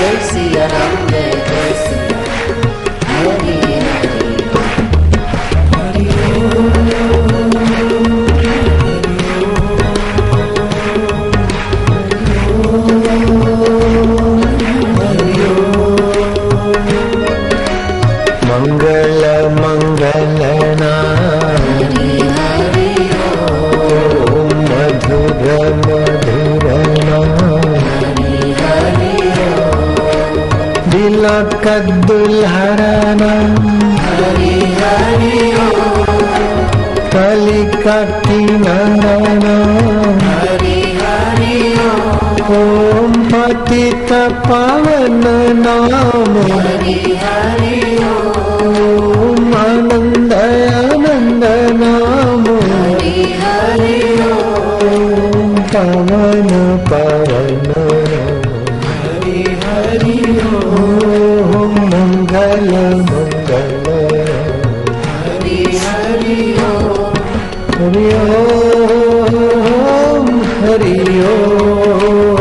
Gracia, Rambe, Gracia, Maria, Maria. Maria. दुल्हरन Hari Hari कलिका हरि हरि नाम। ओम आनंद आनंद नाम हरि हरि ओम पवन पवन हरि ओम हरि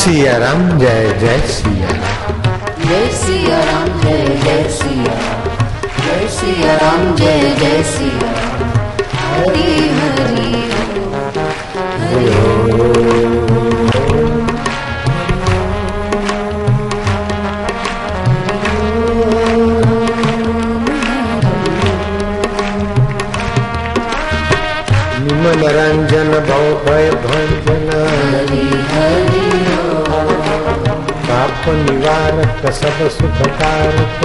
सिया राम जय जय सिया राम जय सिया राम जय जय सिया जय सिया राम जय जय सिया हरि हरि हरि निमन रंजन निवारक सब सुख कारक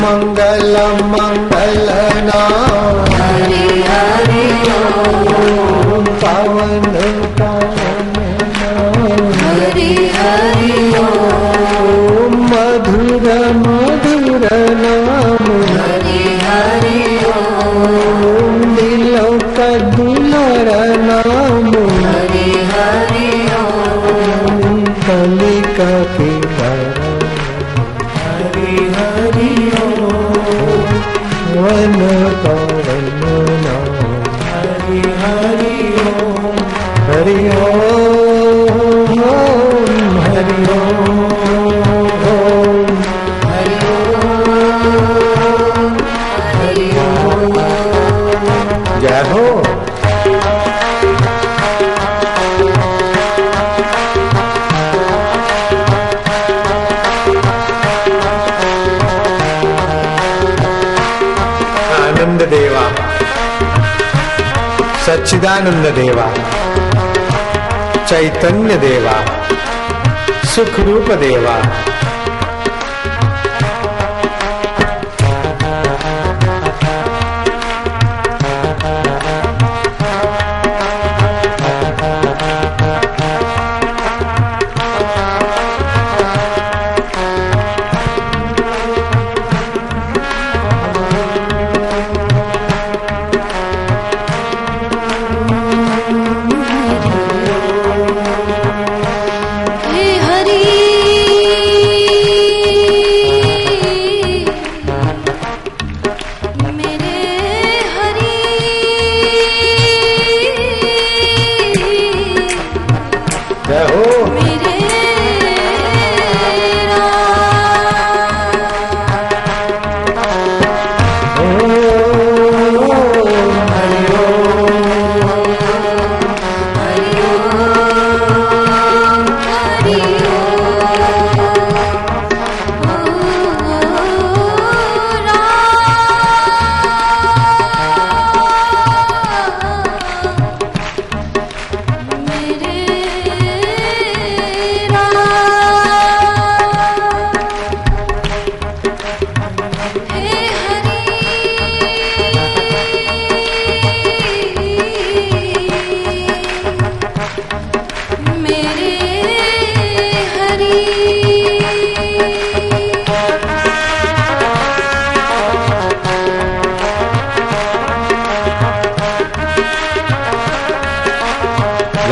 मंगल मंगल नाम हरि पावन पावन हरि हरि सच्चिदानंद देवा चैतन्य देवा सुख रूप देवा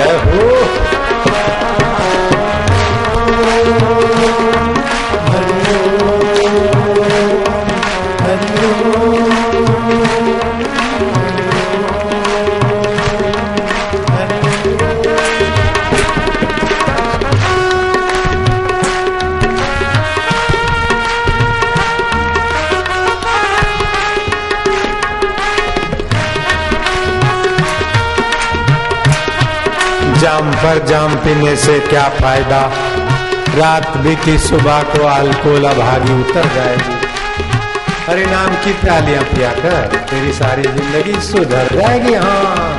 Yahoo! पर जाम पीने से क्या फ़ायदा? रात बीती सुबह को अल्कोहल भागी उतर जाएगी। हरे नाम की प्यालियाँ पिया कर, तेरी सारी ज़िंदगी सुधर जाएगी हाँ।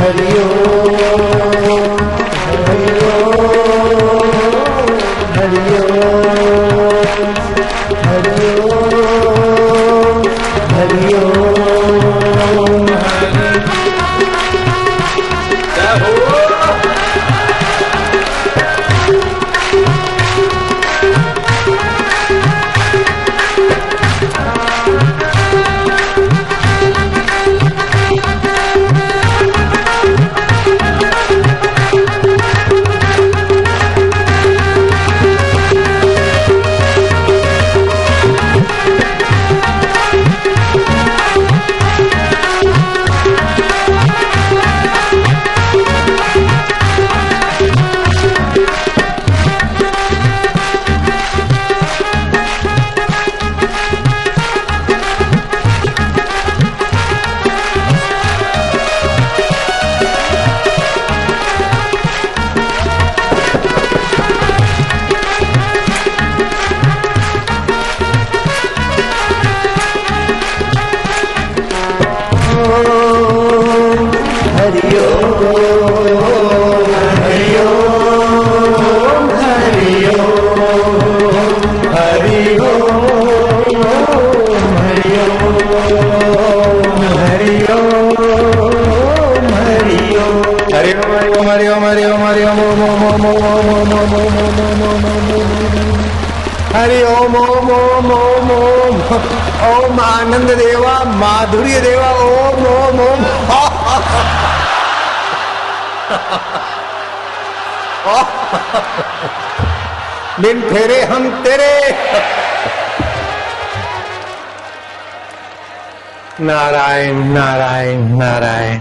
हरिओ ओम हरि ओम हरि ओम हरि ओम ओम ओम ओम ओम ओम ओम ओम ओम ओम ओम ओम ओम हरि ओम ओम ओम ओम ओम ओम आनंद देवा माधुर्य देवा ओम ओम ओम बिन फेरे हम तेरे नारायण नारायण नारायण